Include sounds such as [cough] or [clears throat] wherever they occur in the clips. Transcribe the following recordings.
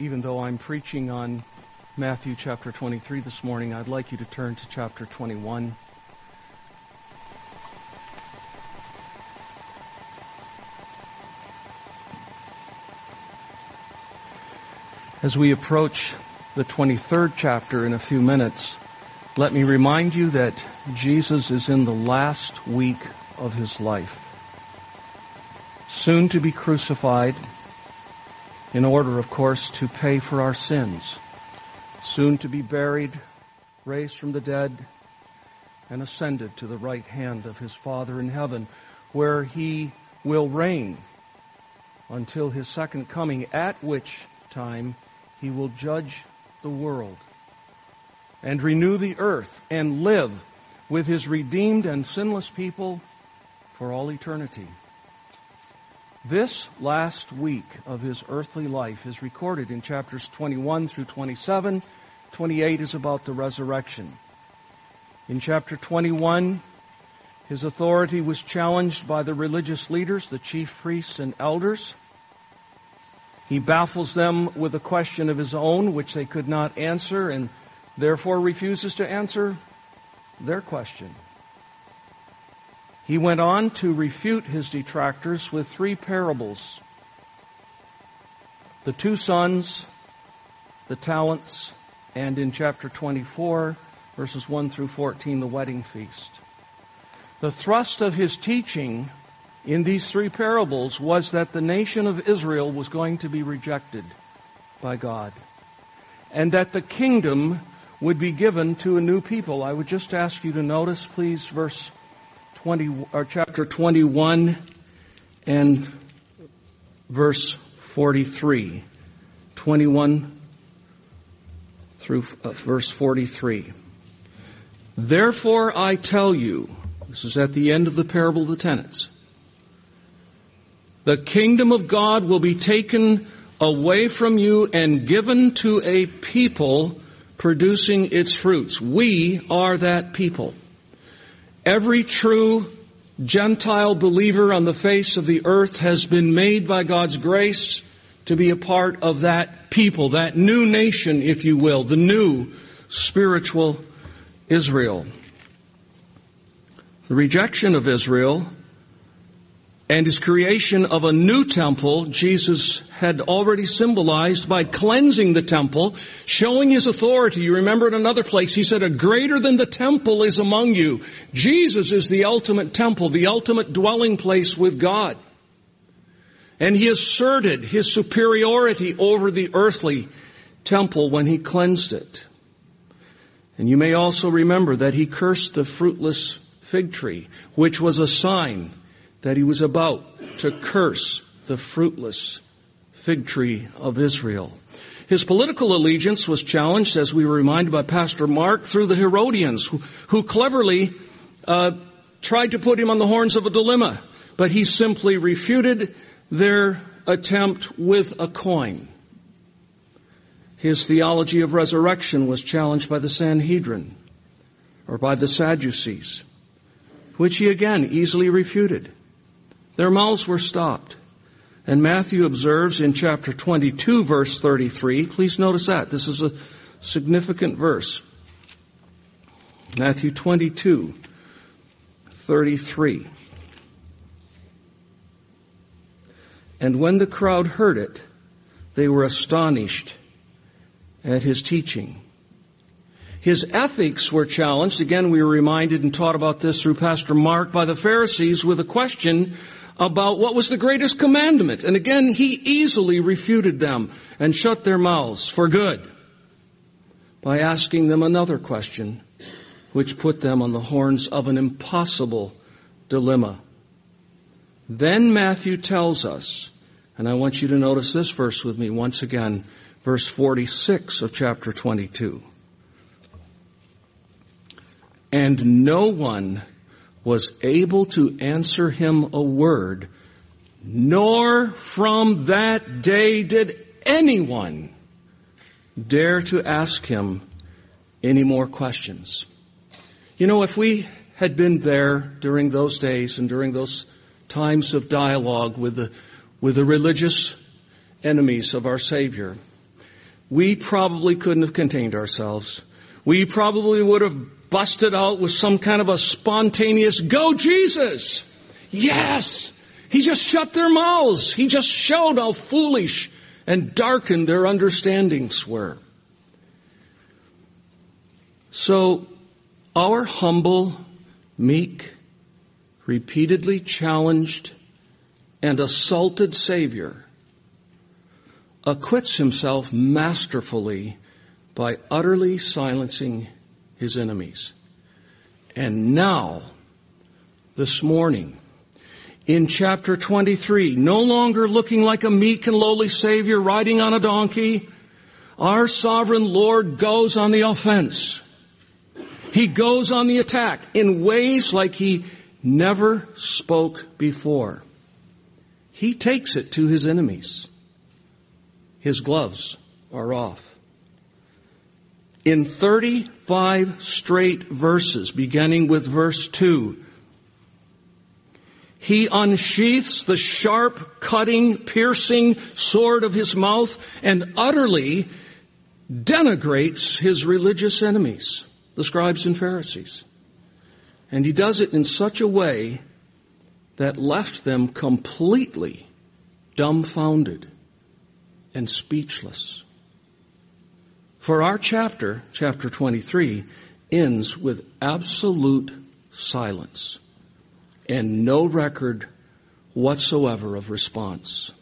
even though I'm preaching on Matthew chapter 23 this morning, I'd like you to turn to chapter 21. As we approach the 23rd chapter in a few minutes, let me remind you that Jesus is in the last week of his life. Soon to be crucified, in order, of course, to pay for our sins. Soon to be buried, raised from the dead, and ascended to the right hand of his Father in heaven, where he will reign until his second coming, at which time he will judge the world and renew the earth and live with his redeemed and sinless people for all eternity. This last week of his earthly life is recorded in chapters 21 through 27. 28 is about the resurrection. In chapter 21, his authority was challenged by the religious leaders, the chief priests and elders. He baffles them with a question of his own, which they could not answer, and therefore refuses to answer their question. He went on to refute his detractors with three parables the two sons, the talents, and in chapter 24, verses 1 through 14, the wedding feast. The thrust of his teaching in these three parables was that the nation of Israel was going to be rejected by God and that the kingdom would be given to a new people. I would just ask you to notice, please, verse 20, or chapter 21 and verse 43. 21 through uh, verse 43. Therefore I tell you, this is at the end of the parable of the tenants, the kingdom of God will be taken away from you and given to a people producing its fruits. We are that people. Every true Gentile believer on the face of the earth has been made by God's grace to be a part of that people, that new nation, if you will, the new spiritual Israel. The rejection of Israel and his creation of a new temple, Jesus had already symbolized by cleansing the temple, showing his authority. You remember in another place, he said, a greater than the temple is among you. Jesus is the ultimate temple, the ultimate dwelling place with God. And he asserted his superiority over the earthly temple when he cleansed it. And you may also remember that he cursed the fruitless fig tree, which was a sign that he was about to curse the fruitless fig tree of Israel. His political allegiance was challenged, as we were reminded by Pastor Mark, through the Herodians, who, who cleverly uh, tried to put him on the horns of a dilemma, but he simply refuted their attempt with a coin. His theology of resurrection was challenged by the Sanhedrin, or by the Sadducees, which he again easily refuted. Their mouths were stopped. And Matthew observes in chapter 22 verse 33, please notice that. This is a significant verse. Matthew 22, 33. And when the crowd heard it, they were astonished at his teaching. His ethics were challenged. Again, we were reminded and taught about this through Pastor Mark by the Pharisees with a question about what was the greatest commandment. And again, he easily refuted them and shut their mouths for good by asking them another question, which put them on the horns of an impossible dilemma. Then Matthew tells us, and I want you to notice this verse with me once again, verse 46 of chapter 22. And no one was able to answer him a word, nor from that day did anyone dare to ask him any more questions. You know, if we had been there during those days and during those times of dialogue with the, with the religious enemies of our Savior, we probably couldn't have contained ourselves. We probably would have busted out with some kind of a spontaneous, go Jesus! Yes! He just shut their mouths. He just showed how foolish and darkened their understandings were. So, our humble, meek, repeatedly challenged, and assaulted Savior acquits himself masterfully by utterly silencing his enemies. And now, this morning, in chapter 23, no longer looking like a meek and lowly Savior riding on a donkey, our sovereign Lord goes on the offense. He goes on the attack in ways like he never spoke before. He takes it to his enemies. His gloves are off. In 35 straight verses, beginning with verse 2, he unsheaths the sharp, cutting, piercing sword of his mouth and utterly denigrates his religious enemies, the scribes and Pharisees. And he does it in such a way that left them completely dumbfounded and speechless. For our chapter, chapter 23, ends with absolute silence and no record whatsoever of response.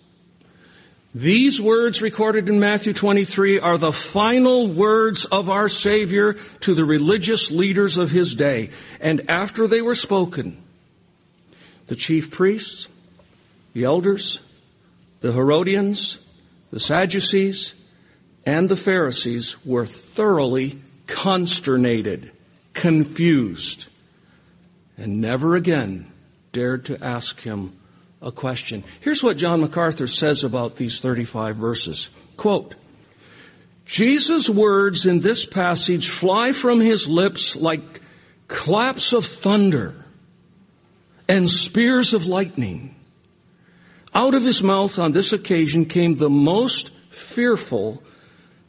These words recorded in Matthew 23 are the final words of our Savior to the religious leaders of His day. And after they were spoken, the chief priests, the elders, the Herodians, the Sadducees, and the Pharisees were thoroughly consternated, confused, and never again dared to ask him a question. Here's what John MacArthur says about these 35 verses. Quote, Jesus' words in this passage fly from his lips like claps of thunder and spears of lightning. Out of his mouth on this occasion came the most fearful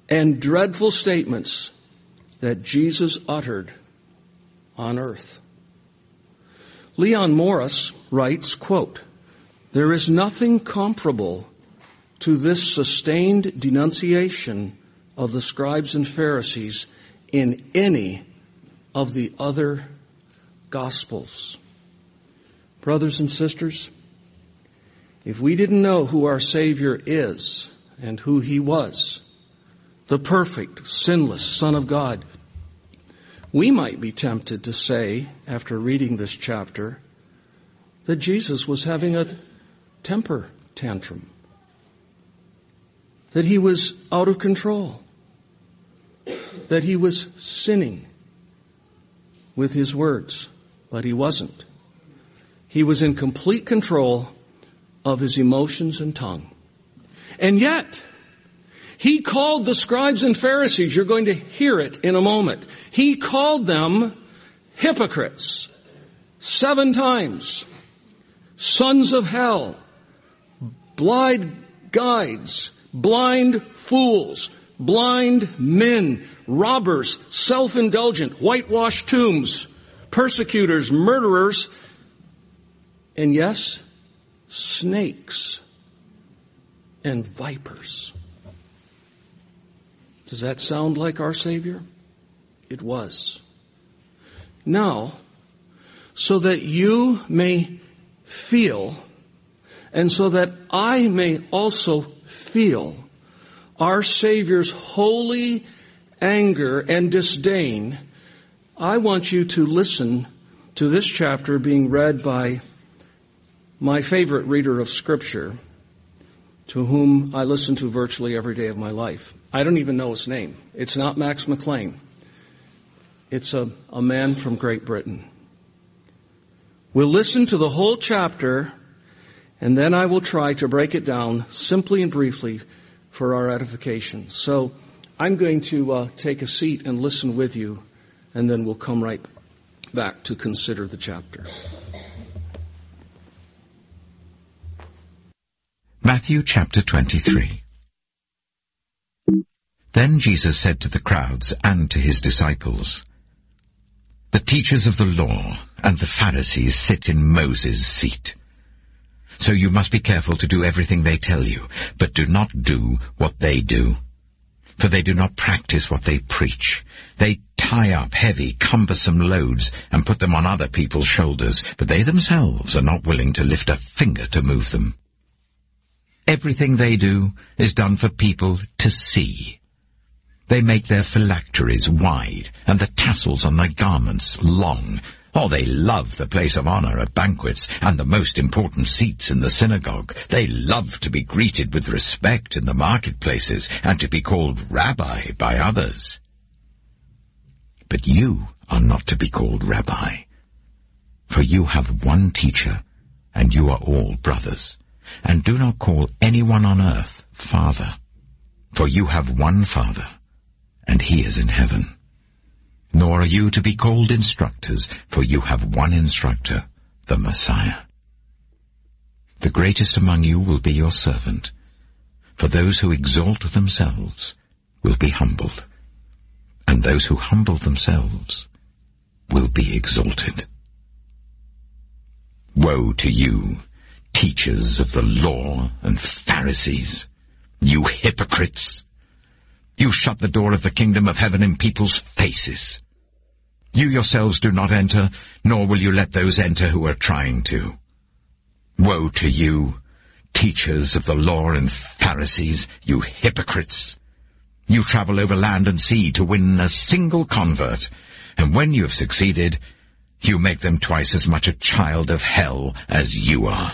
and dreadful statements that Jesus uttered on earth. Leon Morris writes, quote, there is nothing comparable to this sustained denunciation of the scribes and Pharisees in any of the other gospels. Brothers and sisters, if we didn't know who our Savior is and who He was, the perfect, sinless Son of God, we might be tempted to say, after reading this chapter, that Jesus was having a temper tantrum. That he was out of control. That he was sinning with his words. But he wasn't. He was in complete control of his emotions and tongue. And yet, he called the scribes and Pharisees, you're going to hear it in a moment. He called them hypocrites seven times sons of hell, blind guides, blind fools, blind men, robbers, self-indulgent, whitewashed tombs, persecutors, murderers, and yes, snakes and vipers. Does that sound like our Savior? It was. Now, so that you may feel, and so that I may also feel our Savior's holy anger and disdain, I want you to listen to this chapter being read by my favorite reader of Scripture, to whom I listen to virtually every day of my life. I don't even know his name. It's not Max McLean. It's a, a man from Great Britain. We'll listen to the whole chapter and then I will try to break it down simply and briefly for our edification. So I'm going to uh, take a seat and listen with you and then we'll come right back to consider the chapter. Matthew chapter 23 Then Jesus said to the crowds and to his disciples, The teachers of the law and the Pharisees sit in Moses' seat. So you must be careful to do everything they tell you, but do not do what they do. For they do not practice what they preach. They tie up heavy, cumbersome loads and put them on other people's shoulders, but they themselves are not willing to lift a finger to move them. Everything they do is done for people to see. They make their phylacteries wide and the tassels on their garments long. Oh, they love the place of honor at banquets and the most important seats in the synagogue. They love to be greeted with respect in the marketplaces and to be called rabbi by others. But you are not to be called rabbi, for you have one teacher and you are all brothers. And do not call anyone on earth father, for you have one father and he is in heaven. Nor are you to be called instructors, for you have one instructor, the Messiah. The greatest among you will be your servant, for those who exalt themselves will be humbled, and those who humble themselves will be exalted. Woe to you, teachers of the law and Pharisees, you hypocrites! You shut the door of the kingdom of heaven in people's faces. You yourselves do not enter, nor will you let those enter who are trying to. Woe to you, teachers of the law and Pharisees, you hypocrites! You travel over land and sea to win a single convert, and when you have succeeded, you make them twice as much a child of hell as you are.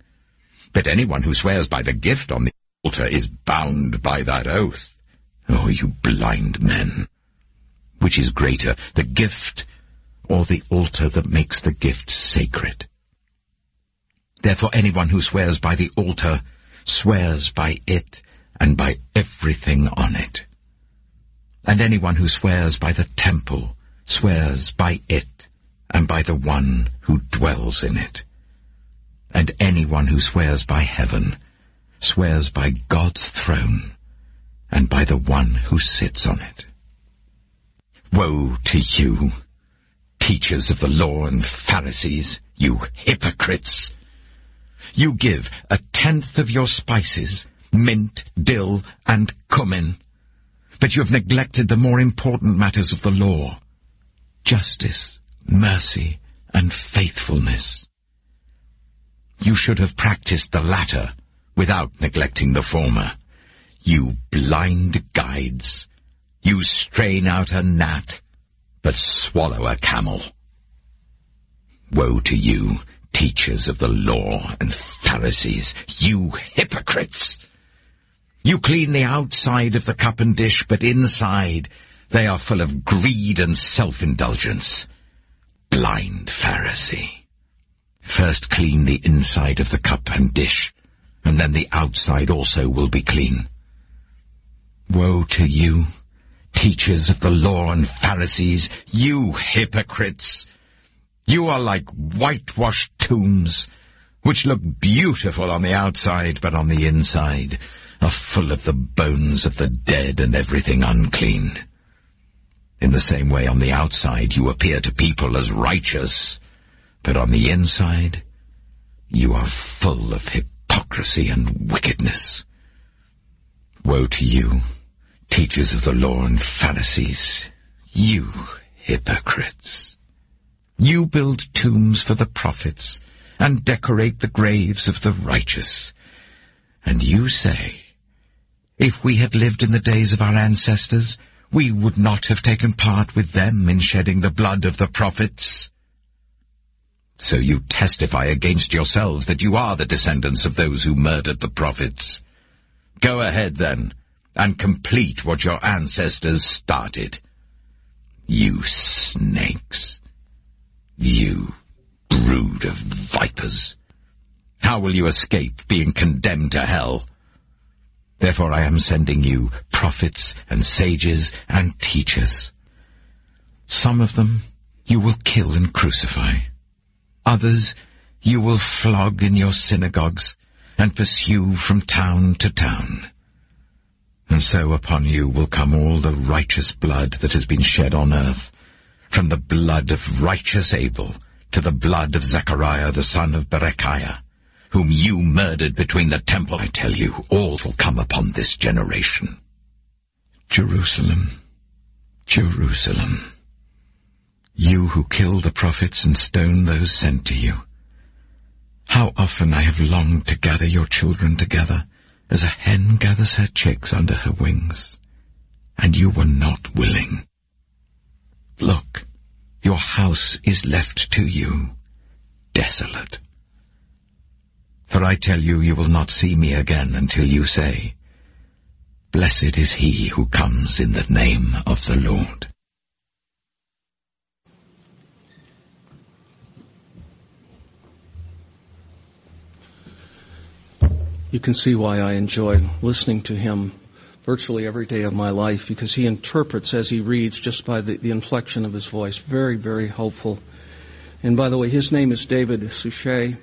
But anyone who swears by the gift on the altar is bound by that oath. Oh, you blind men! Which is greater, the gift or the altar that makes the gift sacred? Therefore anyone who swears by the altar swears by it and by everything on it. And anyone who swears by the temple swears by it and by the one who dwells in it. And anyone who swears by heaven swears by God's throne and by the one who sits on it. Woe to you, teachers of the law and Pharisees, you hypocrites! You give a tenth of your spices, mint, dill, and cumin, but you have neglected the more important matters of the law, justice, mercy, and faithfulness. You should have practiced the latter without neglecting the former. You blind guides! You strain out a gnat, but swallow a camel. Woe to you, teachers of the law and Pharisees, you hypocrites! You clean the outside of the cup and dish, but inside they are full of greed and self-indulgence. Blind Pharisee! First clean the inside of the cup and dish, and then the outside also will be clean. Woe to you, teachers of the law and Pharisees, you hypocrites! You are like whitewashed tombs, which look beautiful on the outside, but on the inside are full of the bones of the dead and everything unclean. In the same way on the outside you appear to people as righteous, but on the inside you are full of hypocrisy and wickedness. Woe to you! teachers of the law and Pharisees, you hypocrites. You build tombs for the prophets and decorate the graves of the righteous. And you say, if we had lived in the days of our ancestors, we would not have taken part with them in shedding the blood of the prophets. So you testify against yourselves that you are the descendants of those who murdered the prophets. Go ahead then and complete what your ancestors started. You snakes. You brood of vipers. How will you escape being condemned to hell? Therefore I am sending you prophets and sages and teachers. Some of them you will kill and crucify. Others you will flog in your synagogues and pursue from town to town. And so upon you will come all the righteous blood that has been shed on earth, from the blood of righteous Abel to the blood of Zechariah the son of Berechiah, whom you murdered between the temple. I tell you, all will come upon this generation. Jerusalem, Jerusalem, you who kill the prophets and stone those sent to you. How often I have longed to gather your children together, as a hen gathers her chicks under her wings, and you were not willing. Look, your house is left to you, desolate. For I tell you, you will not see me again until you say, Blessed is he who comes in the name of the Lord. You can see why I enjoy listening to him virtually every day of my life because he interprets as he reads just by the, the inflection of his voice. Very, very helpful. And by the way, his name is David Suchet.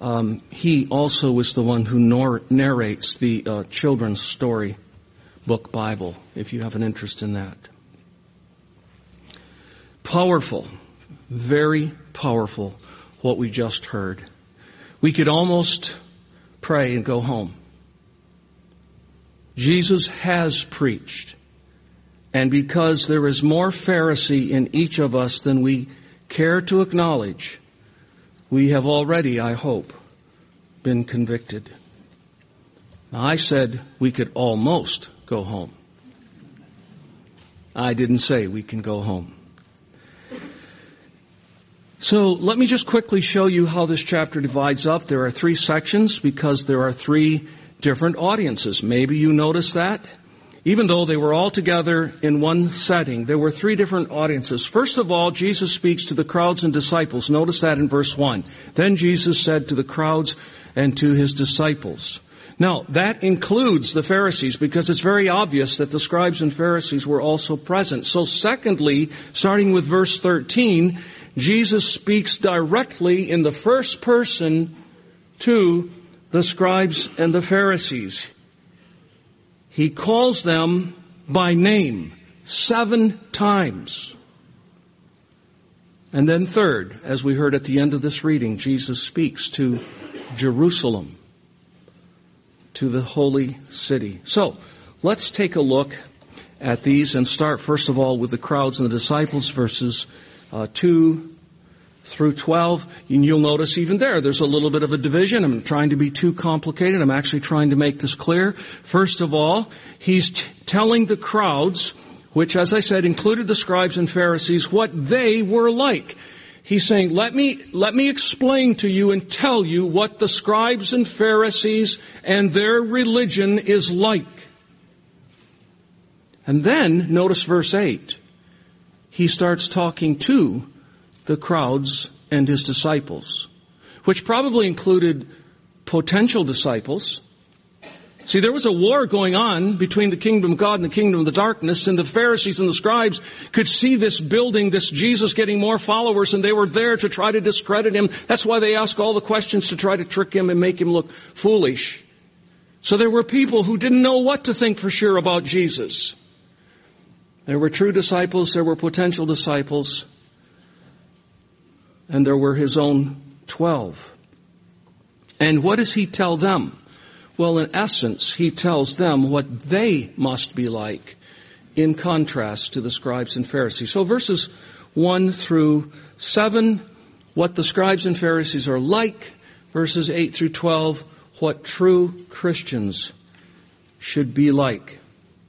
Um, he also was the one who nor- narrates the uh, children's story book Bible, if you have an interest in that. Powerful, very powerful, what we just heard. We could almost pray and go home. Jesus has preached. And because there is more Pharisee in each of us than we care to acknowledge, we have already, I hope, been convicted. Now, I said we could almost go home. I didn't say we can go home. So let me just quickly show you how this chapter divides up. There are three sections because there are three different audiences. Maybe you noticed that. Even though they were all together in one setting, there were three different audiences. First of all, Jesus speaks to the crowds and disciples. Notice that in verse 1. Then Jesus said to the crowds and to his disciples. Now, that includes the Pharisees because it's very obvious that the scribes and Pharisees were also present. So secondly, starting with verse 13, Jesus speaks directly in the first person to the scribes and the Pharisees. He calls them by name seven times. And then third, as we heard at the end of this reading, Jesus speaks to Jerusalem, to the holy city. So, let's take a look at these and start first of all with the crowds and the disciples verses uh, 2 through 12. And you'll notice even there, there's a little bit of a division. I'm trying to be too complicated. I'm actually trying to make this clear. First of all, he's t- telling the crowds, which as I said included the scribes and Pharisees, what they were like. He's saying, let me, let me explain to you and tell you what the scribes and Pharisees and their religion is like. And then, notice verse 8. He starts talking to the crowds and his disciples, which probably included potential disciples. See, there was a war going on between the kingdom of God and the kingdom of the darkness, and the Pharisees and the scribes could see this building, this Jesus getting more followers, and they were there to try to discredit him. That's why they ask all the questions to try to trick him and make him look foolish. So there were people who didn't know what to think for sure about Jesus. There were true disciples, there were potential disciples, and there were his own twelve. And what does he tell them? Well, in essence, he tells them what they must be like in contrast to the scribes and Pharisees. So verses 1 through 7, what the scribes and Pharisees are like. Verses 8 through 12, what true Christians should be like.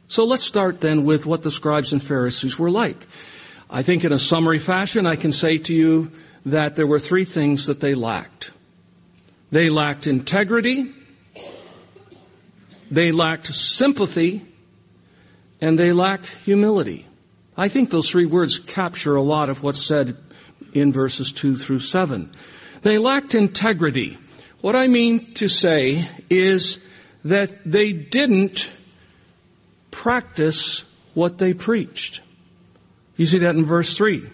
So let's start then with what the scribes and Pharisees were like. I think in a summary fashion, I can say to you that there were three things that they lacked. They lacked integrity, they lacked sympathy, and they lacked humility. I think those three words capture a lot of what's said in verses 2 through 7. They lacked integrity. What I mean to say is that they didn't practice what they preached. You see that in verse 3.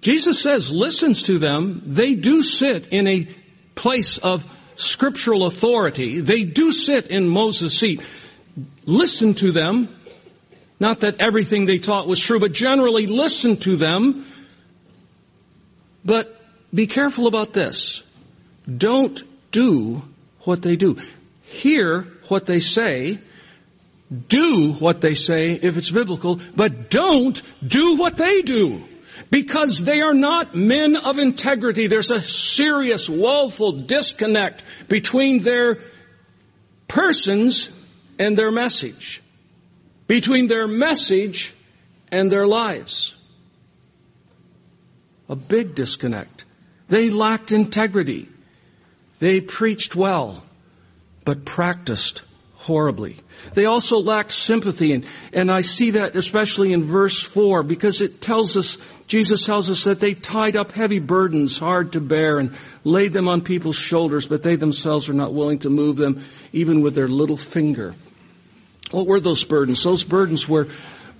Jesus says, listens to them. They do sit in a place of scriptural authority. They do sit in Moses' seat. Listen to them. Not that everything they taught was true, but generally listen to them. But be careful about this. Don't do what they do. Hear what they say. Do what they say if it's biblical, but don't do what they do. Because they are not men of integrity. There's a serious, woeful disconnect between their persons and their message. Between their message and their lives. A big disconnect. They lacked integrity. They preached well, but practiced horribly. They also lack sympathy, and, and I see that especially in verse 4, because it tells us, Jesus tells us that they tied up heavy burdens hard to bear and laid them on people's shoulders, but they themselves are not willing to move them even with their little finger. What were those burdens? Those burdens were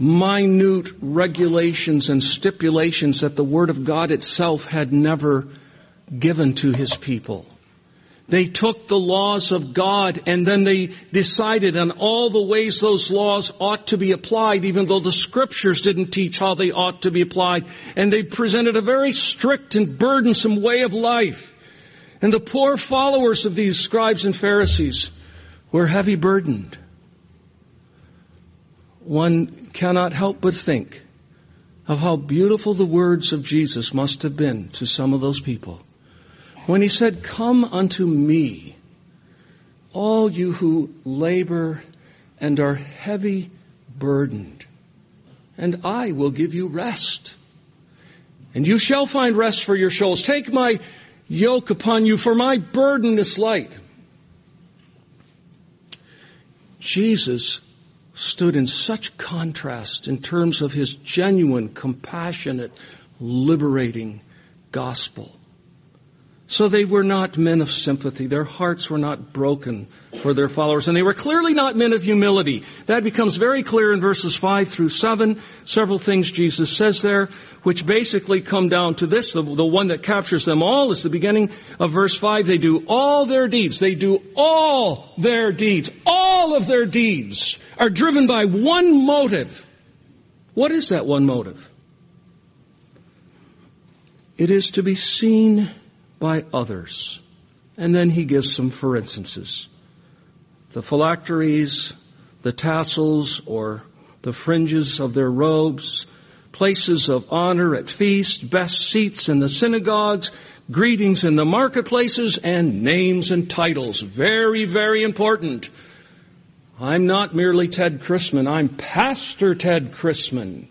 minute regulations and stipulations that the Word of God itself had never given to His people. They took the laws of God and then they decided on all the ways those laws ought to be applied, even though the scriptures didn't teach how they ought to be applied. And they presented a very strict and burdensome way of life. And the poor followers of these scribes and Pharisees were heavy burdened. One cannot help but think of how beautiful the words of Jesus must have been to some of those people when he said, Come unto me, all you who labor and are heavy burdened, and I will give you rest. And you shall find rest for your souls. Take my yoke upon you, for my burden is light. Jesus stood in such contrast in terms of his genuine, compassionate, liberating gospel. So they were not men of sympathy. Their hearts were not broken for their followers. And they were clearly not men of humility. That becomes very clear in verses 5 through 7. Several things Jesus says there, which basically come down to this. The, the one that captures them all is the beginning of verse 5. They do all their deeds. They do all their deeds. All of their deeds are driven by one motive. What is that one motive? It is to be seen by others. And then he gives some for instances. The phylacteries, the tassels or the fringes of their robes, places of honor at feasts, best seats in the synagogues, greetings in the marketplaces, and names and titles. Very, very important. I'm not merely Ted Christman, I'm Pastor Ted Christman.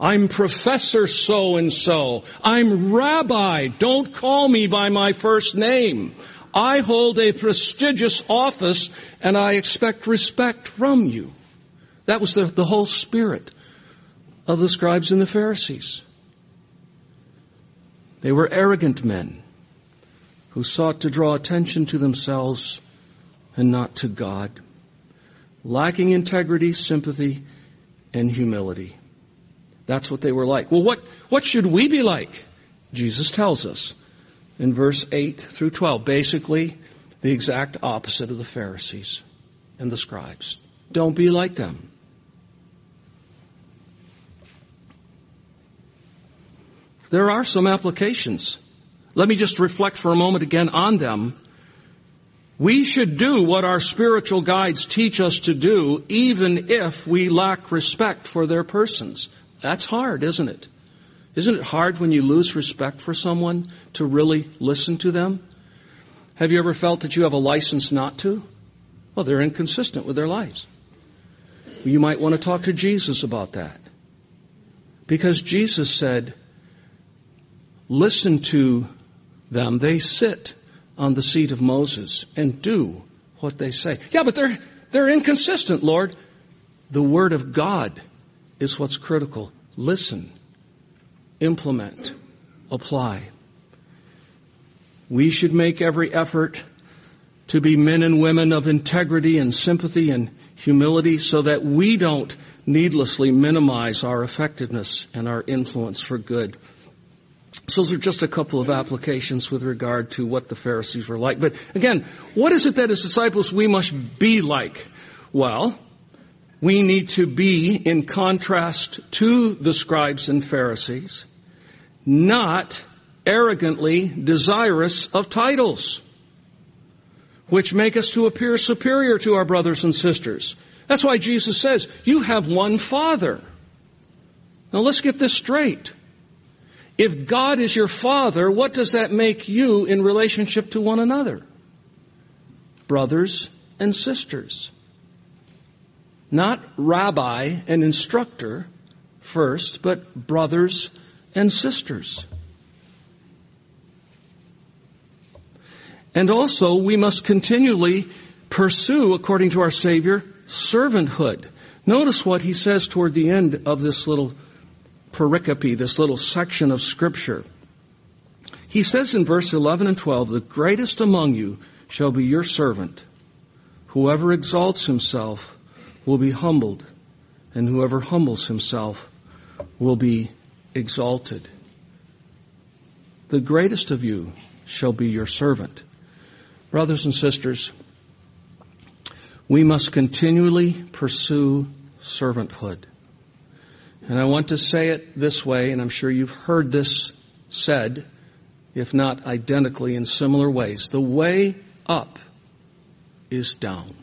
I'm Professor so and so. I'm Rabbi. Don't call me by my first name. I hold a prestigious office and I expect respect from you. That was the, the whole spirit of the scribes and the Pharisees. They were arrogant men who sought to draw attention to themselves and not to God, lacking integrity, sympathy, and humility. That's what they were like. Well, what, what should we be like? Jesus tells us in verse 8 through 12. Basically, the exact opposite of the Pharisees and the scribes. Don't be like them. There are some applications. Let me just reflect for a moment again on them. We should do what our spiritual guides teach us to do, even if we lack respect for their persons. That's hard, isn't it? Isn't it hard when you lose respect for someone to really listen to them? Have you ever felt that you have a license not to? Well, they're inconsistent with their lives. You might want to talk to Jesus about that. Because Jesus said, listen to them. They sit on the seat of Moses and do what they say. Yeah, but they're, they're inconsistent, Lord. The Word of God is what's critical. Listen, implement, apply. We should make every effort to be men and women of integrity and sympathy and humility so that we don't needlessly minimize our effectiveness and our influence for good. So those are just a couple of applications with regard to what the Pharisees were like. But again, what is it that as disciples we must be like? Well, we need to be in contrast to the scribes and Pharisees, not arrogantly desirous of titles, which make us to appear superior to our brothers and sisters. That's why Jesus says, you have one Father. Now let's get this straight. If God is your Father, what does that make you in relationship to one another? Brothers and sisters. Not rabbi and instructor first, but brothers and sisters. And also, we must continually pursue, according to our Savior, servanthood. Notice what he says toward the end of this little pericope, this little section of Scripture. He says in verse 11 and 12, The greatest among you shall be your servant. Whoever exalts himself will be humbled, and whoever humbles himself will be exalted. The greatest of you shall be your servant. Brothers and sisters, we must continually pursue servanthood. And I want to say it this way, and I'm sure you've heard this said, if not identically in similar ways. The way up is down.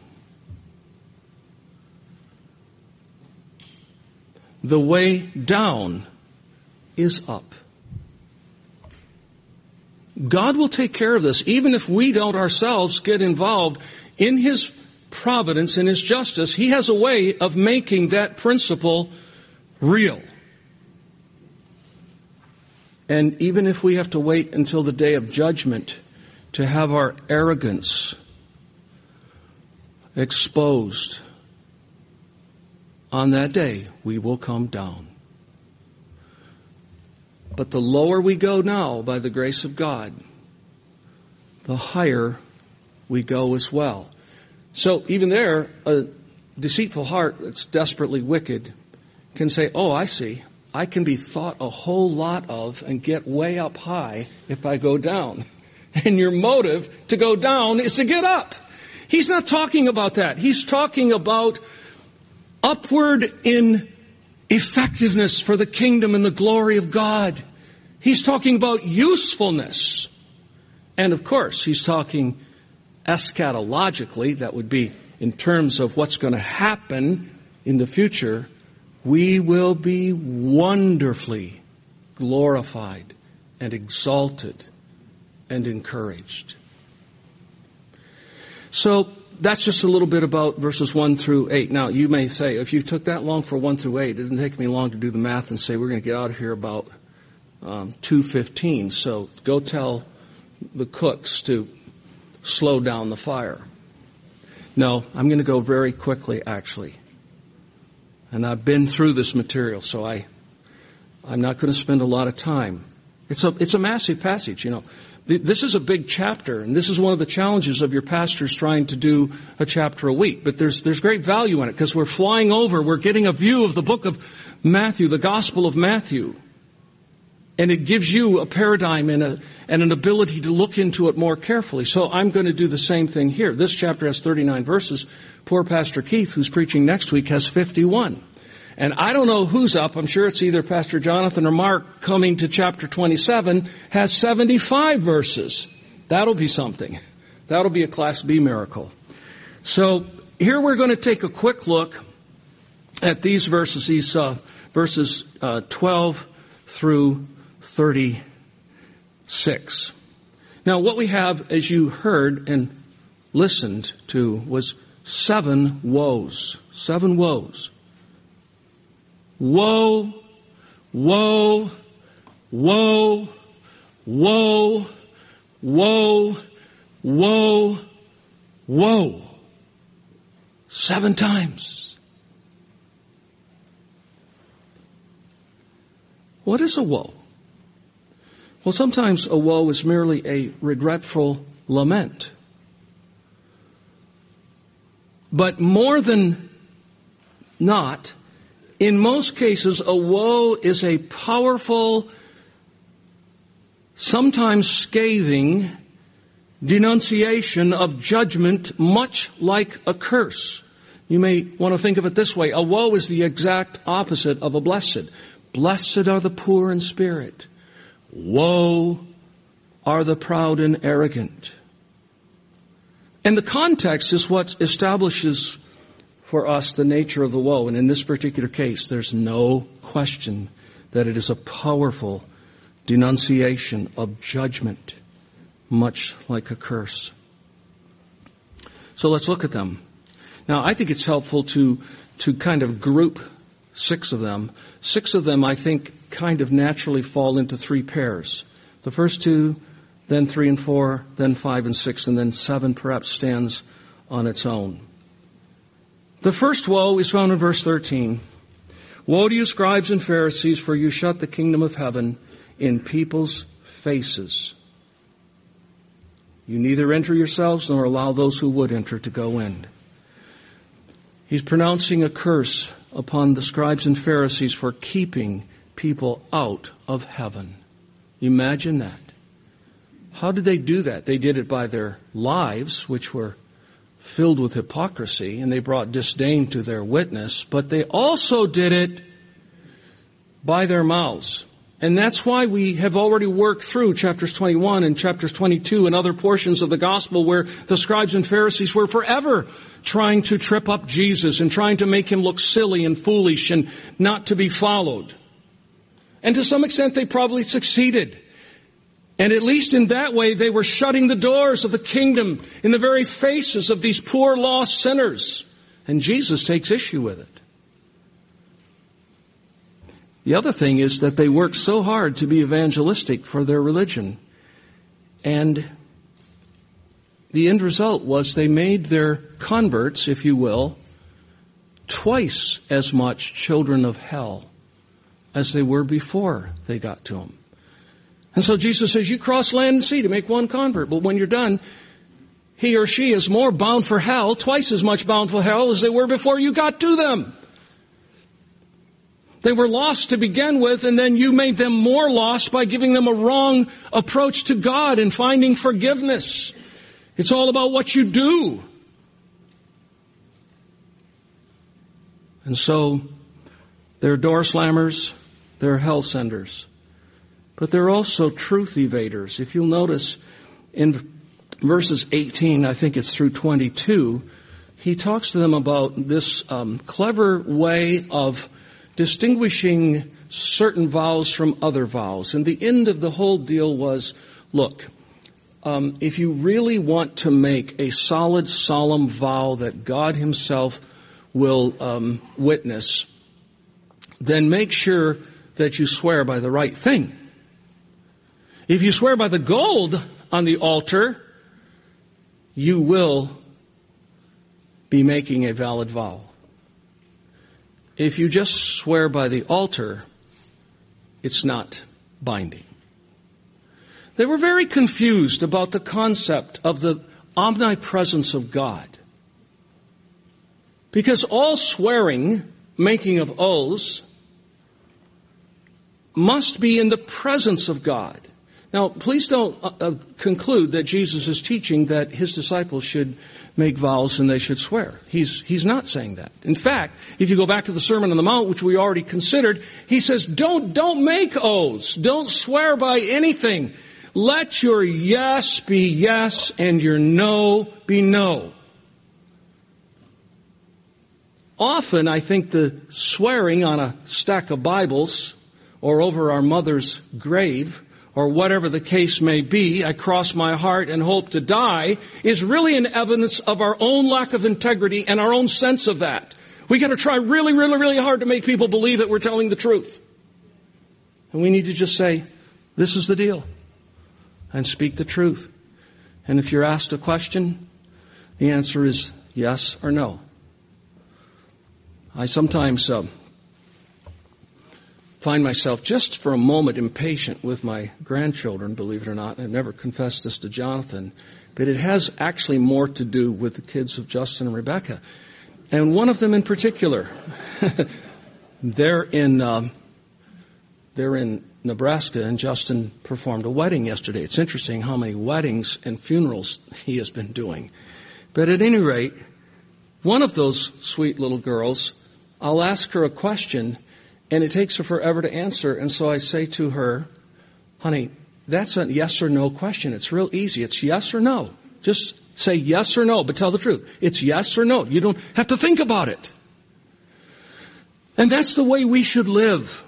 The way down is up. God will take care of this, even if we don't ourselves get involved in His providence, in His justice. He has a way of making that principle real. And even if we have to wait until the day of judgment to have our arrogance exposed, on that day we will come down. But the lower we go now by the grace of God, the higher we go as well. So even there, a deceitful heart that's desperately wicked can say, oh, I see. I can be thought a whole lot of and get way up high if I go down. [laughs] And your motive to go down is to get up. He's not talking about that. He's talking about upward in effectiveness for the kingdom and the glory of God. He's talking about usefulness. And of course, he's talking eschatologically, that would be in terms of what's going to happen in the future we will be wonderfully glorified and exalted and encouraged. So that's just a little bit about verses 1 through 8. Now, you may say, if you took that long for 1 through 8, it didn't take me long to do the math and say we're going to get out of here about um, 2.15. So go tell the cooks to slow down the fire. No, I'm going to go very quickly, actually. And I've been through this material, so I, I'm not going to spend a lot of time. It's a, it's a massive passage, you know. This is a big chapter, and this is one of the challenges of your pastors trying to do a chapter a week. But there's, there's great value in it because we're flying over, we're getting a view of the book of Matthew, the Gospel of Matthew. And it gives you a paradigm and, a, and an ability to look into it more carefully. So I'm going to do the same thing here. This chapter has 39 verses. Poor Pastor Keith, who's preaching next week, has 51. And I don't know who's up. I'm sure it's either Pastor Jonathan or Mark coming to chapter 27 has 75 verses. That'll be something. That'll be a class B miracle. So here we're going to take a quick look at these verses, these uh, verses uh, 12 through 36. Now, what we have, as you heard and listened to, was seven woes. Seven woes. Woe, woe, woe, woe, woe, woe, Woe. Seven times. What is a woe? Well, sometimes a woe is merely a regretful lament. But more than not, in most cases, a woe is a powerful, sometimes scathing denunciation of judgment, much like a curse. You may want to think of it this way. A woe is the exact opposite of a blessed. Blessed are the poor in spirit. Woe are the proud and arrogant. And the context is what establishes for us the nature of the woe. And in this particular case, there's no question that it is a powerful denunciation of judgment, much like a curse. So let's look at them. Now, I think it's helpful to, to kind of group six of them. Six of them, I think, kind of naturally fall into three pairs. The first two then three and four, then five and six, and then seven perhaps stands on its own. The first woe is found in verse 13. Woe to you scribes and Pharisees, for you shut the kingdom of heaven in people's faces. You neither enter yourselves nor allow those who would enter to go in. He's pronouncing a curse upon the scribes and Pharisees for keeping people out of heaven. Imagine that. How did they do that? They did it by their lives, which were filled with hypocrisy, and they brought disdain to their witness, but they also did it by their mouths. And that's why we have already worked through chapters 21 and chapters 22 and other portions of the gospel where the scribes and Pharisees were forever trying to trip up Jesus and trying to make him look silly and foolish and not to be followed. And to some extent they probably succeeded. And at least in that way, they were shutting the doors of the kingdom in the very faces of these poor lost sinners. And Jesus takes issue with it. The other thing is that they worked so hard to be evangelistic for their religion. And the end result was they made their converts, if you will, twice as much children of hell as they were before they got to them. And so Jesus says, you cross land and sea to make one convert. But when you're done, he or she is more bound for hell, twice as much bound for hell as they were before you got to them. They were lost to begin with, and then you made them more lost by giving them a wrong approach to God and finding forgiveness. It's all about what you do. And so, they're door slammers, they're hell senders. But they're also truth evaders. If you'll notice in verses 18, I think it's through 22, he talks to them about this um, clever way of distinguishing certain vows from other vows. And the end of the whole deal was, look, um, if you really want to make a solid, solemn vow that God Himself will um, witness, then make sure that you swear by the right thing. If you swear by the gold on the altar, you will be making a valid vow. If you just swear by the altar, it's not binding. They were very confused about the concept of the omnipresence of God. Because all swearing, making of oaths, must be in the presence of God. Now, please don't uh, uh, conclude that Jesus is teaching that his disciples should make vows and they should swear. He's, he's not saying that. In fact, if you go back to the Sermon on the Mount, which we already considered, he says, don't, don't make oaths. Don't swear by anything. Let your yes be yes and your no be no. Often, I think the swearing on a stack of Bibles or over our mother's grave or whatever the case may be, I cross my heart and hope to die, is really an evidence of our own lack of integrity and our own sense of that. We gotta try really, really, really hard to make people believe that we're telling the truth. And we need to just say, this is the deal. And speak the truth. And if you're asked a question, The answer is yes or no. I sometimes uh, find myself just for a moment impatient with my grandchildren, believe it or not. I've never confessed this to Jonathan, but it has actually more to do with the kids of Justin and Rebecca. And one of them in particular, [laughs] they're in, um, they're in Nebraska and Justin performed a wedding yesterday. It's interesting how many weddings and funerals he has been doing. But at any rate, one of those sweet little girls, I'll ask her a question and it takes her forever to answer. And so I say to her, honey, that's a yes or no question. It's real easy. It's yes or no. Just say yes or no, but tell the truth. It's yes or no. You don't have to think about it. And that's the way we should live.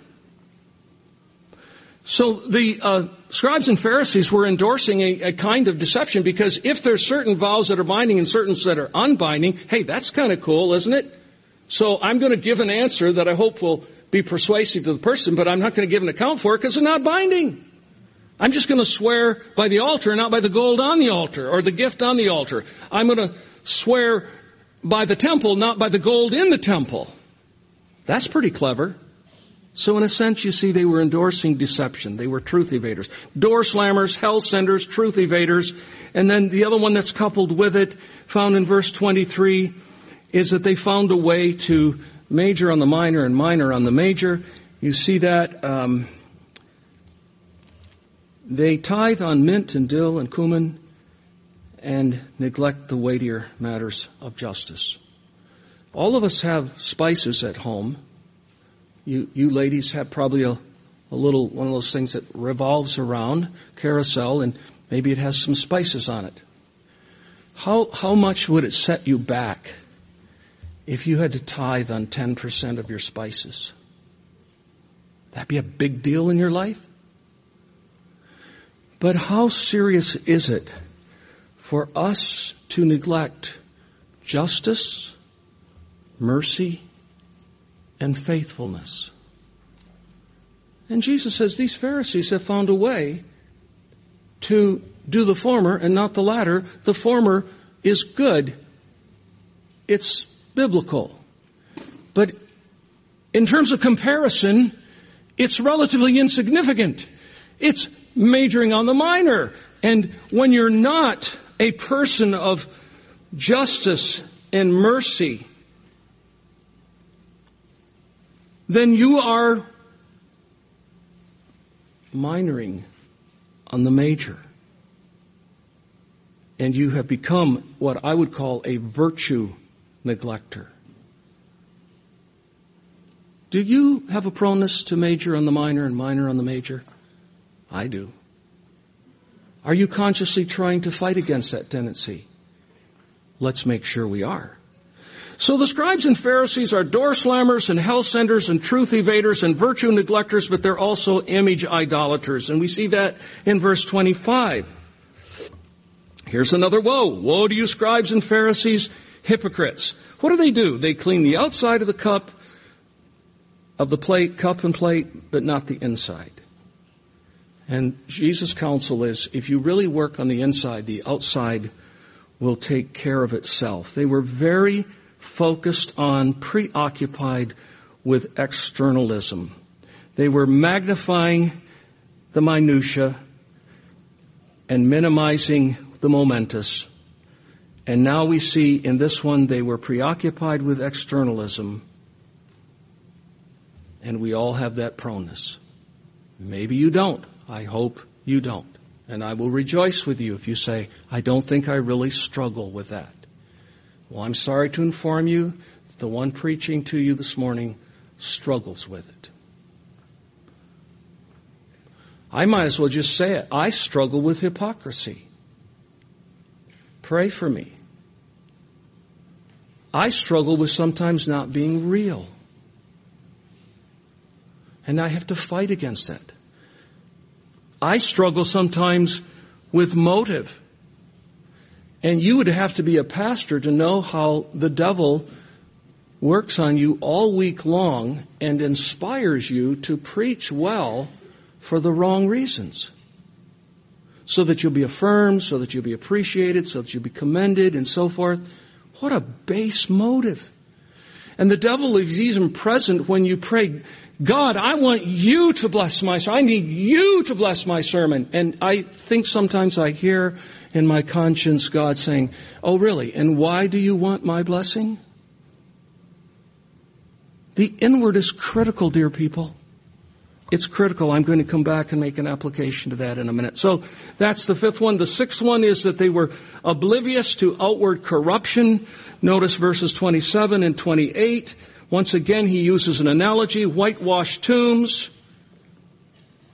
So the uh, scribes and Pharisees were endorsing a, a, kind of deception because if there's certain vows that are binding and certain that are unbinding, hey, that's kind of cool, isn't it? So I'm going to give an answer that I hope will be persuasive to the person, but I'm not going to give an account for it because it's not binding. I'm just going to swear by the altar, not by the gold on the altar or the gift on the altar. I'm going to swear by the temple, not by the gold in the temple. That's pretty clever. So in a sense, you see, they were endorsing deception. They were truth evaders. Door slammers, hell senders, truth evaders. And then the other one that's coupled with it, found in verse 23, is that they found a way to major on the minor and minor on the major. You see that, um, they tithe on mint and dill and cumin and neglect the weightier matters of justice. All of us have spices at home you, you ladies have probably a, a little, one of those things that revolves around, carousel, and maybe it has some spices on it. How, how much would it set you back if you had to tithe on 10% of your spices? That'd be a big deal in your life. But how serious is it for us to neglect justice, mercy, and faithfulness. And Jesus says these Pharisees have found a way to do the former and not the latter. The former is good. It's biblical. But in terms of comparison, it's relatively insignificant. It's majoring on the minor. And when you're not a person of justice and mercy then you are minoring on the major. And you have become what I would call a virtue neglector. Do you have a proneness to major on the minor and minor on the major? I do. Are you consciously trying to fight against that tendency? Let's make sure we are. So the scribes and Pharisees are door slammers and hell senders and truth evaders and virtue neglectors, but they're also image idolaters. And we see that in verse 25. Here's another woe. Woe to you scribes and Pharisees, hypocrites. What do they do? They clean the outside of the cup, of the plate, cup and plate, but not the inside. And Jesus' counsel is, if you really work on the inside, the outside will take care of itself. They were very focused on, preoccupied with externalism. They were magnifying the minutia and minimizing the momentous. And now we see in this one they were preoccupied with externalism. And we all have that proneness. Maybe you don't. I hope you don't. And I will rejoice with you if you say, I don't think I really struggle with that. Well, I'm sorry to inform you that the one preaching to you this morning struggles with it. I might as well just say it. I struggle with hypocrisy. Pray for me. I struggle with sometimes not being real. And I have to fight against that. I struggle sometimes with motive. And you would have to be a pastor to know how the devil works on you all week long and inspires you to preach well for the wrong reasons. so that you'll be affirmed, so that you'll be appreciated, so that you'll be commended, and so forth. What a base motive. And the devil is even present when you pray, God, I want you to bless my sermon. I need you to bless my sermon. And I think sometimes I hear in my conscience God saying, Oh really? And why do you want my blessing? The inward is critical, dear people. It's critical. I'm going to come back and make an application to that in a minute. So that's the fifth one. The sixth one is that they were oblivious to outward corruption. Notice verses 27 and 28. Once again, he uses an analogy, whitewashed tombs.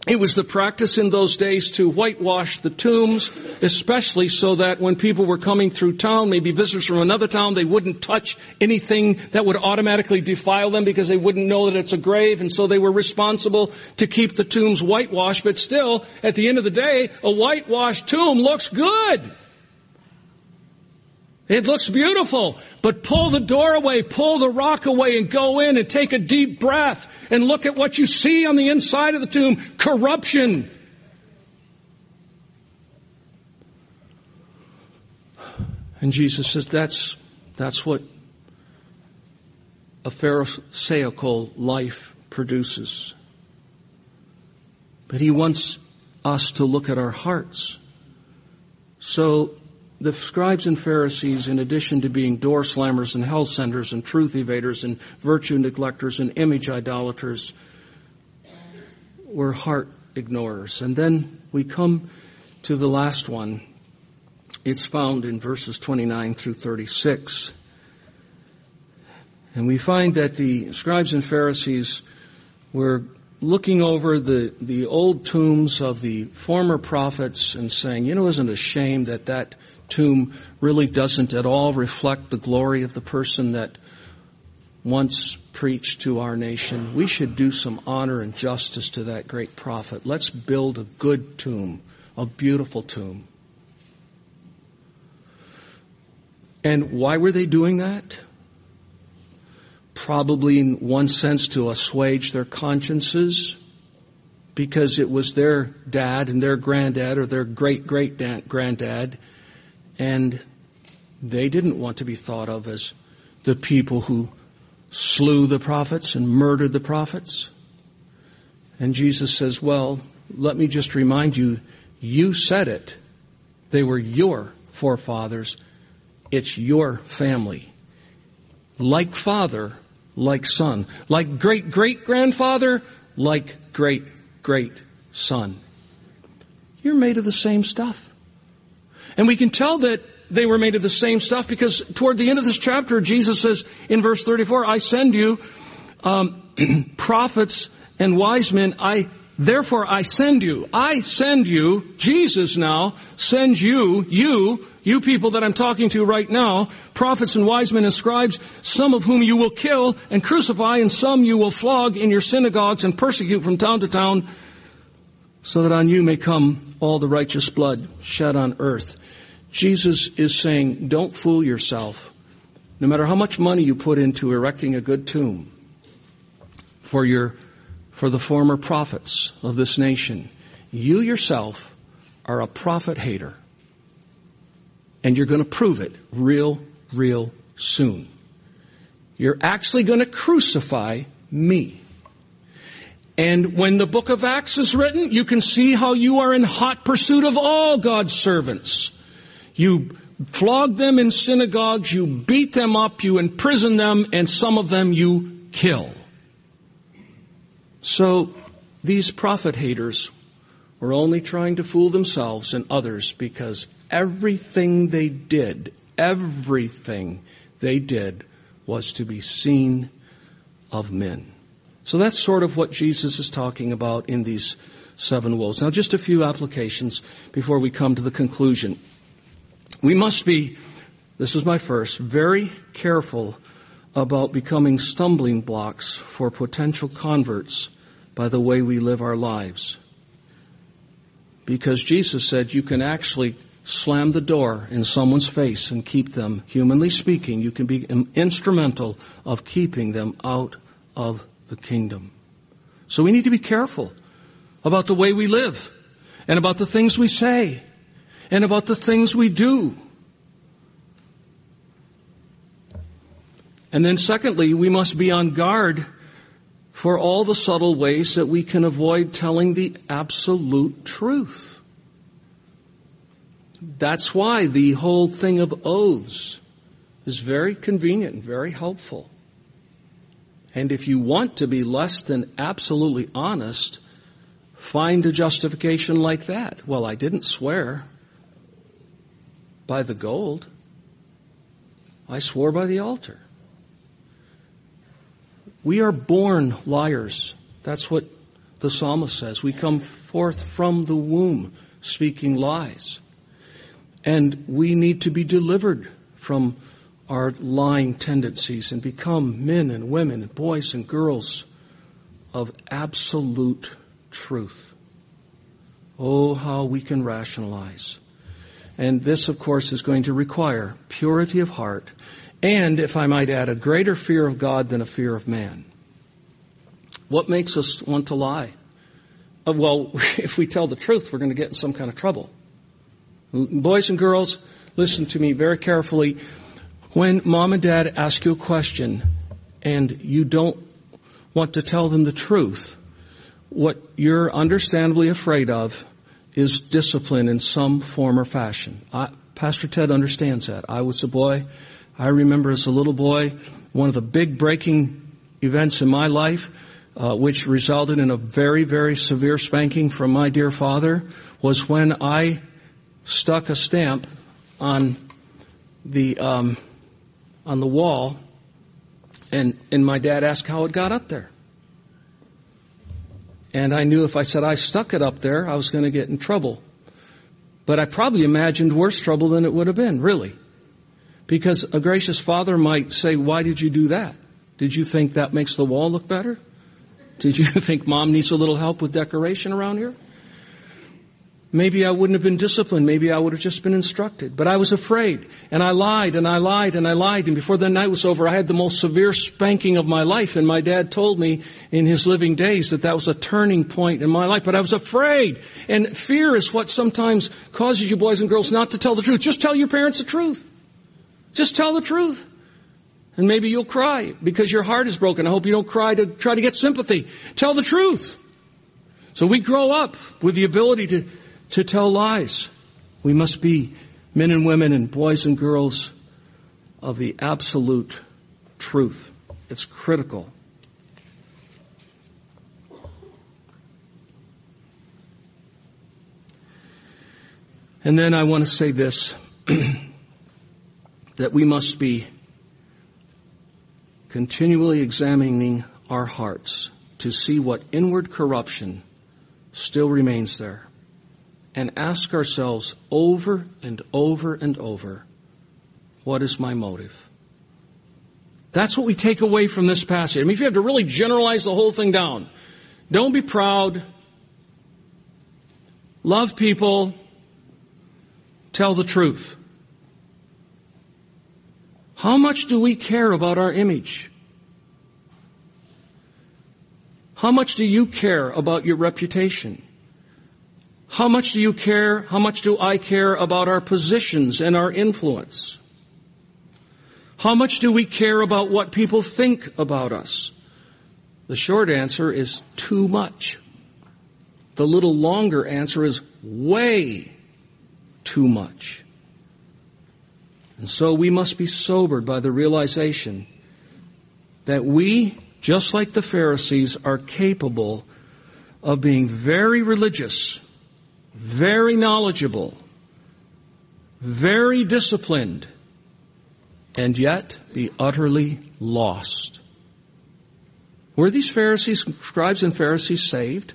It was the practice in those days to whitewash the tombs, especially so that when people were coming through town, maybe visitors from another town, they wouldn't touch anything that would automatically defile them because they wouldn't know that it's a grave, and so they were responsible to keep the tombs whitewashed. But still, at the end of the day, a whitewashed tomb looks good. It looks beautiful, but pull the door away, pull the rock away and go in and take a deep breath and look at what you see on the inside of the tomb. Corruption. And Jesus says that's, that's what a Pharisaical life produces. But he wants us to look at our hearts. So the scribes and Pharisees, in addition to being door slammers and hell senders and truth evaders and virtue neglectors and image idolaters, were heart ignorers. And then we come to the last one. It's found in verses 29 through 36. And we find that the scribes and Pharisees were looking over the, the old tombs of the former prophets and saying, you know, isn't it a shame that that tomb really doesn't at all reflect the glory of the person that once preached to our nation. We should do some honor and justice to that great prophet. Let's build a good tomb, a beautiful tomb. And why were they doing that? Probably in one sense to assuage their consciences because it was their dad and their granddad or their great great granddad and they didn't want to be thought of as the people who slew the prophets and murdered the prophets. And Jesus says, well, let me just remind you, you said it. They were your forefathers. It's your family. Like father, like son. Like great great grandfather, like great great son. You're made of the same stuff. And we can tell that they were made of the same stuff because toward the end of this chapter, Jesus says in verse 34, I send you um, [clears throat] prophets and wise men. I therefore I send you. I send you. Jesus now sends you, you, you people that I'm talking to right now, prophets and wise men and scribes, some of whom you will kill and crucify, and some you will flog in your synagogues and persecute from town to town, so that on you may come all the righteous blood shed on earth. Jesus is saying, don't fool yourself. No matter how much money you put into erecting a good tomb for your, for the former prophets of this nation, you yourself are a prophet hater. And you're going to prove it real, real soon. You're actually going to crucify me. And when the book of Acts is written, you can see how you are in hot pursuit of all God's servants. You flog them in synagogues, you beat them up, you imprison them, and some of them you kill. So these prophet haters were only trying to fool themselves and others because everything they did, everything they did was to be seen of men. So that's sort of what Jesus is talking about in these seven woes. Now just a few applications before we come to the conclusion. We must be, this is my first, very careful about becoming stumbling blocks for potential converts by the way we live our lives. Because Jesus said you can actually slam the door in someone's face and keep them, humanly speaking, you can be instrumental of keeping them out of the kingdom. So we need to be careful about the way we live. and about the things we say and about the things we do. And then secondly, we must be on guard for all the subtle ways that we can avoid telling the absolute truth. That's why the whole thing of oaths is very convenient and very helpful. And if you want to be less than absolutely honest, find a justification like that. Well, I didn't swear by the gold. I swore by the altar. We are born liars. That's what the psalmist says. We come forth from the womb speaking lies. And we need to be delivered from our lying tendencies and become men and women and boys and girls of absolute truth. Oh, how we can rationalize. And this, of course, is going to require purity of heart and, if I might add, a greater fear of God than a fear of man. What makes us want to lie? Uh, well, [laughs] if we tell the truth, we're going to get in some kind of trouble. Boys and girls, listen to me very carefully. When mom and dad ask you a question and you don't want to tell them the truth, what you're understandably afraid of is discipline in some form or fashion. I, Pastor Ted understands that. I was a boy. I remember as a little boy, one of the big breaking events in my life, uh, which resulted in a very, very severe spanking from my dear father, was when I stuck a stamp on the um, on the wall, and and my dad asked how it got up there. And I knew if I said I stuck it up there, I was going to get in trouble. But I probably imagined worse trouble than it would have been, really. Because a gracious father might say, why did you do that? Did you think that makes the wall look better? Did you [laughs] think mom needs a little help with decoration around here? Maybe I wouldn't have been disciplined. Maybe I would have just been instructed. But I was afraid. And I lied and I lied and I lied. And before the night was over, I had the most severe spanking of my life. And my dad told me in his living days that that was a turning point in my life. But I was afraid. And fear is what sometimes causes you boys and girls not to tell the truth. Just tell your parents the truth. Just tell the truth. And maybe you'll cry because your heart is broken. I hope you don't cry to try to get sympathy. Tell the truth. So we grow up with the ability to to tell lies. We must be men and women and boys and girls of the absolute truth. It's critical. And then I want to say this [clears throat] that we must be continually examining our hearts to see what inward corruption still remains there and ask ourselves over and over and over, what is my motive? That's what we take away from this passage. I mean, if you have to really generalize the whole thing down, don't be proud. Love people. Tell the truth. How much do we care about our image? How much do you care about your reputation? How much do you care? How much do I care about our positions and our influence? How much do we care about what people think about us? The short answer is too much. The little longer answer is way too much. And so we must be sobered by the realization that we, just like the Pharisees, are capable of being very religious very knowledgeable, very disciplined, and yet be utterly lost. Were these Pharisees, scribes and Pharisees saved?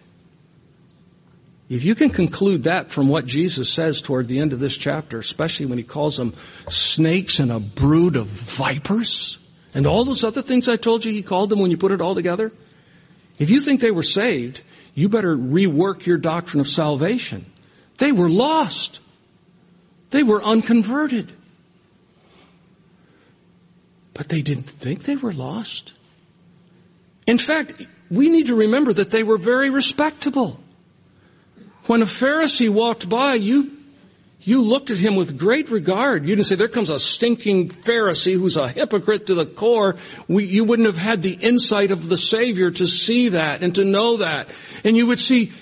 If you can conclude that from what Jesus says toward the end of this chapter, especially when he calls them snakes and a brood of vipers, and all those other things I told you he called them when you put it all together, if you think they were saved, you better rework your doctrine of salvation. They were lost. They were unconverted. But they didn't think they were lost. In fact, we need to remember that they were very respectable. When a Pharisee walked by, you, you looked at him with great regard. You didn't say, there comes a stinking Pharisee who's a hypocrite to the core. We, you wouldn't have had the insight of the Savior to see that and to know that. And you would see,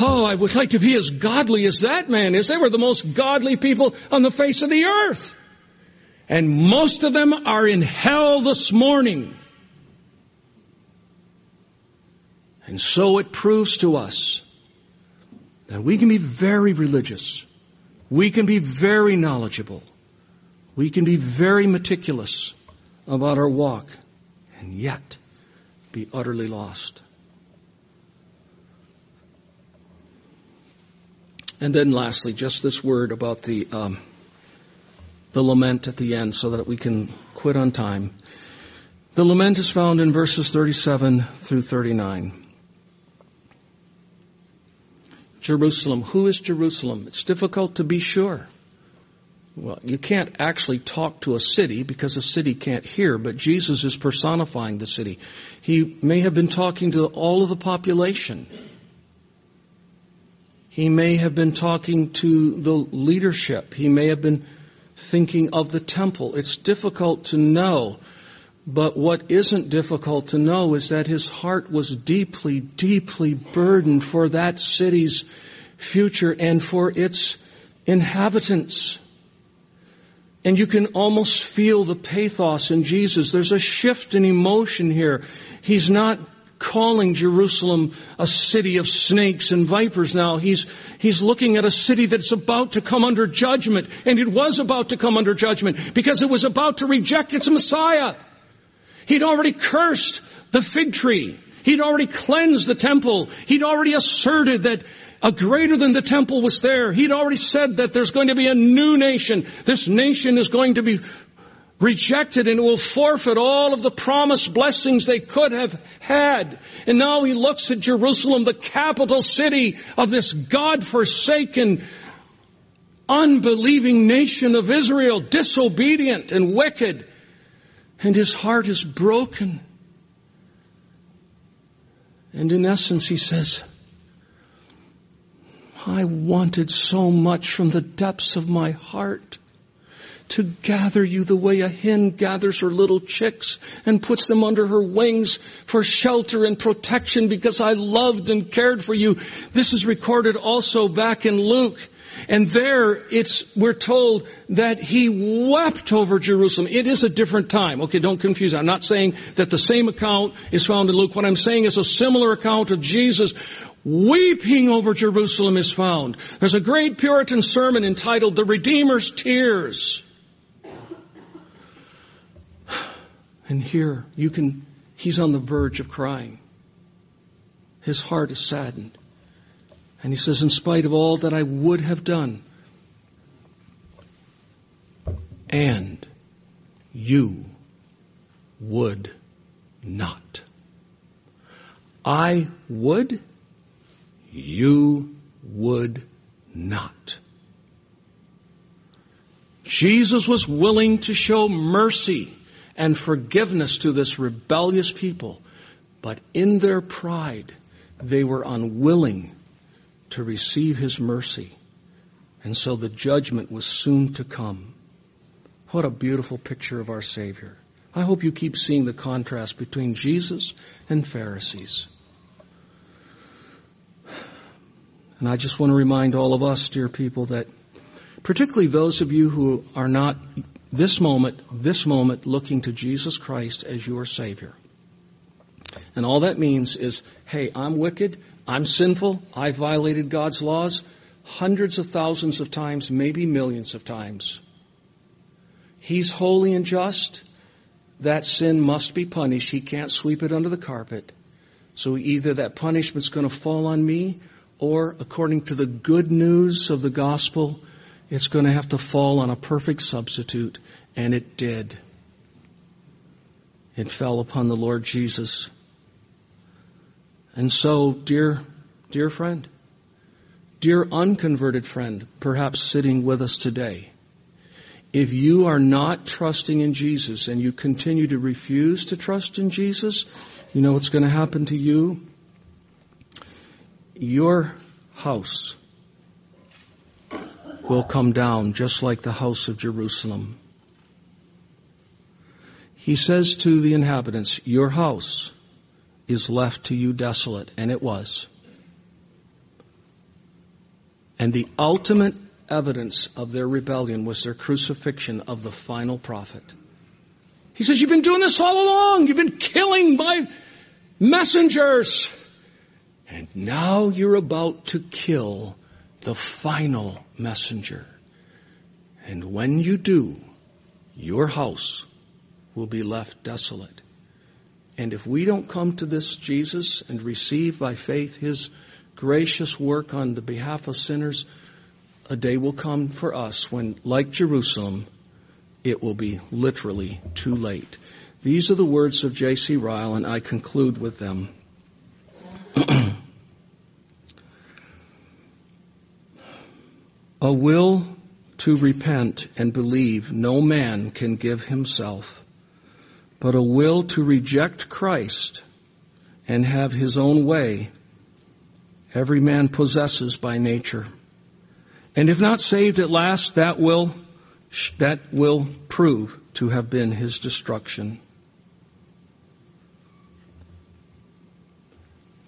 oh, I would like to be as godly as that man is. They were the most godly people on the face of the earth. And most of them are in hell this morning. And so it proves to us that we can be very religious. We can be very knowledgeable. We can be very meticulous about our walk and yet be utterly lost. And then lastly, just this word about the, um, the lament at the end so that we can quit on time. The lament is found in verses 37 through 39. Jerusalem. Who is Jerusalem? It's difficult to be sure. Well, you can't actually talk to a city because a city can't hear, but Jesus is personifying the city. He may have been talking to all of the population. He may have been talking to the leadership. He may have been thinking of the temple. It's difficult to know. But what isn't difficult to know is that his heart was deeply, deeply burdened for that city's future and for its inhabitants. And you can almost feel the pathos in Jesus. There's a shift in emotion here. He's not calling Jerusalem a city of snakes and vipers now. He's, he's looking at a city that's about to come under judgment. And it was about to come under judgment because it was about to reject its Messiah. He'd already cursed the fig tree. He'd already cleansed the temple. He'd already asserted that a greater than the temple was there. He'd already said that there's going to be a new nation. This nation is going to be rejected and will forfeit all of the promised blessings they could have had. And now he looks at Jerusalem, the capital city of this God-forsaken, unbelieving nation of Israel, disobedient and wicked and his heart is broken. And in essence, he says, I wanted so much from the depths of my heart to gather you the way a hen gathers her little chicks and puts them under her wings for shelter and protection because I loved and cared for you. This is recorded also back in Luke. And there it's, we're told that he wept over Jerusalem. It is a different time. Okay, don't confuse. I'm not saying that the same account is found in Luke. What I'm saying is a similar account of Jesus weeping over Jerusalem is found. There's a great Puritan sermon entitled The Redeemer's Tears. And here you can, he's on the verge of crying. His heart is saddened. And he says, in spite of all that I would have done, and you would not. I would, you would not. Jesus was willing to show mercy and forgiveness to this rebellious people, but in their pride, they were unwilling to receive his mercy. And so the judgment was soon to come. What a beautiful picture of our Savior. I hope you keep seeing the contrast between Jesus and Pharisees. And I just want to remind all of us, dear people, that particularly those of you who are not this moment, this moment looking to Jesus Christ as your Savior. And all that means is, hey, I'm wicked, I'm sinful, I violated God's laws hundreds of thousands of times, maybe millions of times. He's holy and just. That sin must be punished. He can't sweep it under the carpet. So either that punishment's going to fall on me, or according to the good news of the gospel, it's going to have to fall on a perfect substitute. And it did. It fell upon the Lord Jesus. And so, dear, dear friend, dear unconverted friend, perhaps sitting with us today, if you are not trusting in Jesus and you continue to refuse to trust in Jesus, you know what's going to happen to you? Your house will come down just like the house of Jerusalem. He says to the inhabitants, your house is left to you desolate, and it was. And the ultimate evidence of their rebellion was their crucifixion of the final prophet. He says, you've been doing this all along. You've been killing my messengers. And now you're about to kill the final messenger. And when you do, your house will be left desolate. And if we don't come to this Jesus and receive by faith his gracious work on the behalf of sinners, a day will come for us when, like Jerusalem, it will be literally too late. These are the words of J.C. Ryle, and I conclude with them. [clears throat] a will to repent and believe no man can give himself, but a will to reject Christ and have his own way every man possesses by nature. And if not saved at last, that will, that will prove to have been his destruction.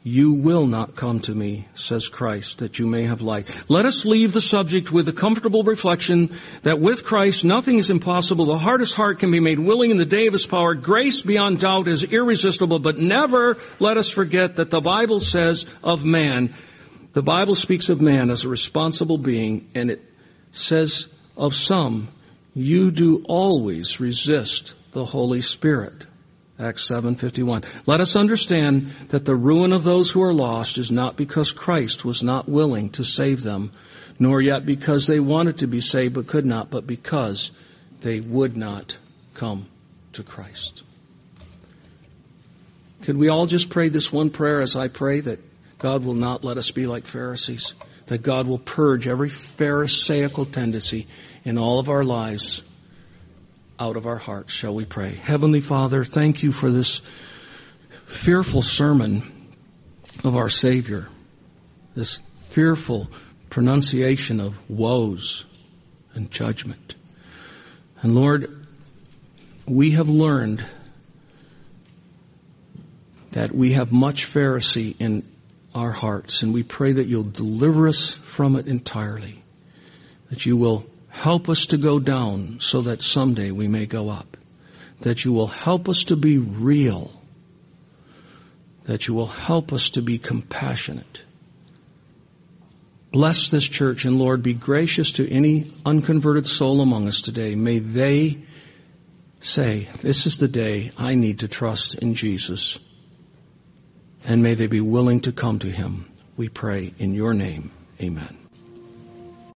You will not come to me, says Christ, that you may have life. Let us leave the subject with a comfortable reflection that with Christ nothing is impossible. The hardest heart can be made willing in the day of His power. Grace beyond doubt is irresistible, but never let us forget that the Bible says of man, the Bible speaks of man as a responsible being, and it says of some, you do always resist the Holy Spirit. Acts 7:51. Let us understand that the ruin of those who are lost is not because Christ was not willing to save them, nor yet because they wanted to be saved but could not, but because they would not come to Christ. Could we all just pray this one prayer as I pray that God will not let us be like Pharisees, that God will purge every Pharisaical tendency in all of our lives out of our hearts, shall we pray. Heavenly Father, thank you for this fearful sermon of our Savior, this fearful pronunciation of woes and judgment. And Lord, we have learned that we have much Pharisee in our hearts, and we pray that you'll deliver us from it entirely, that you will Help us to go down so that someday we may go up. That you will help us to be real. That you will help us to be compassionate. Bless this church and Lord, be gracious to any unconverted soul among us today. May they say, this is the day I need to trust in Jesus. And may they be willing to come to Him. We pray in your name. Amen.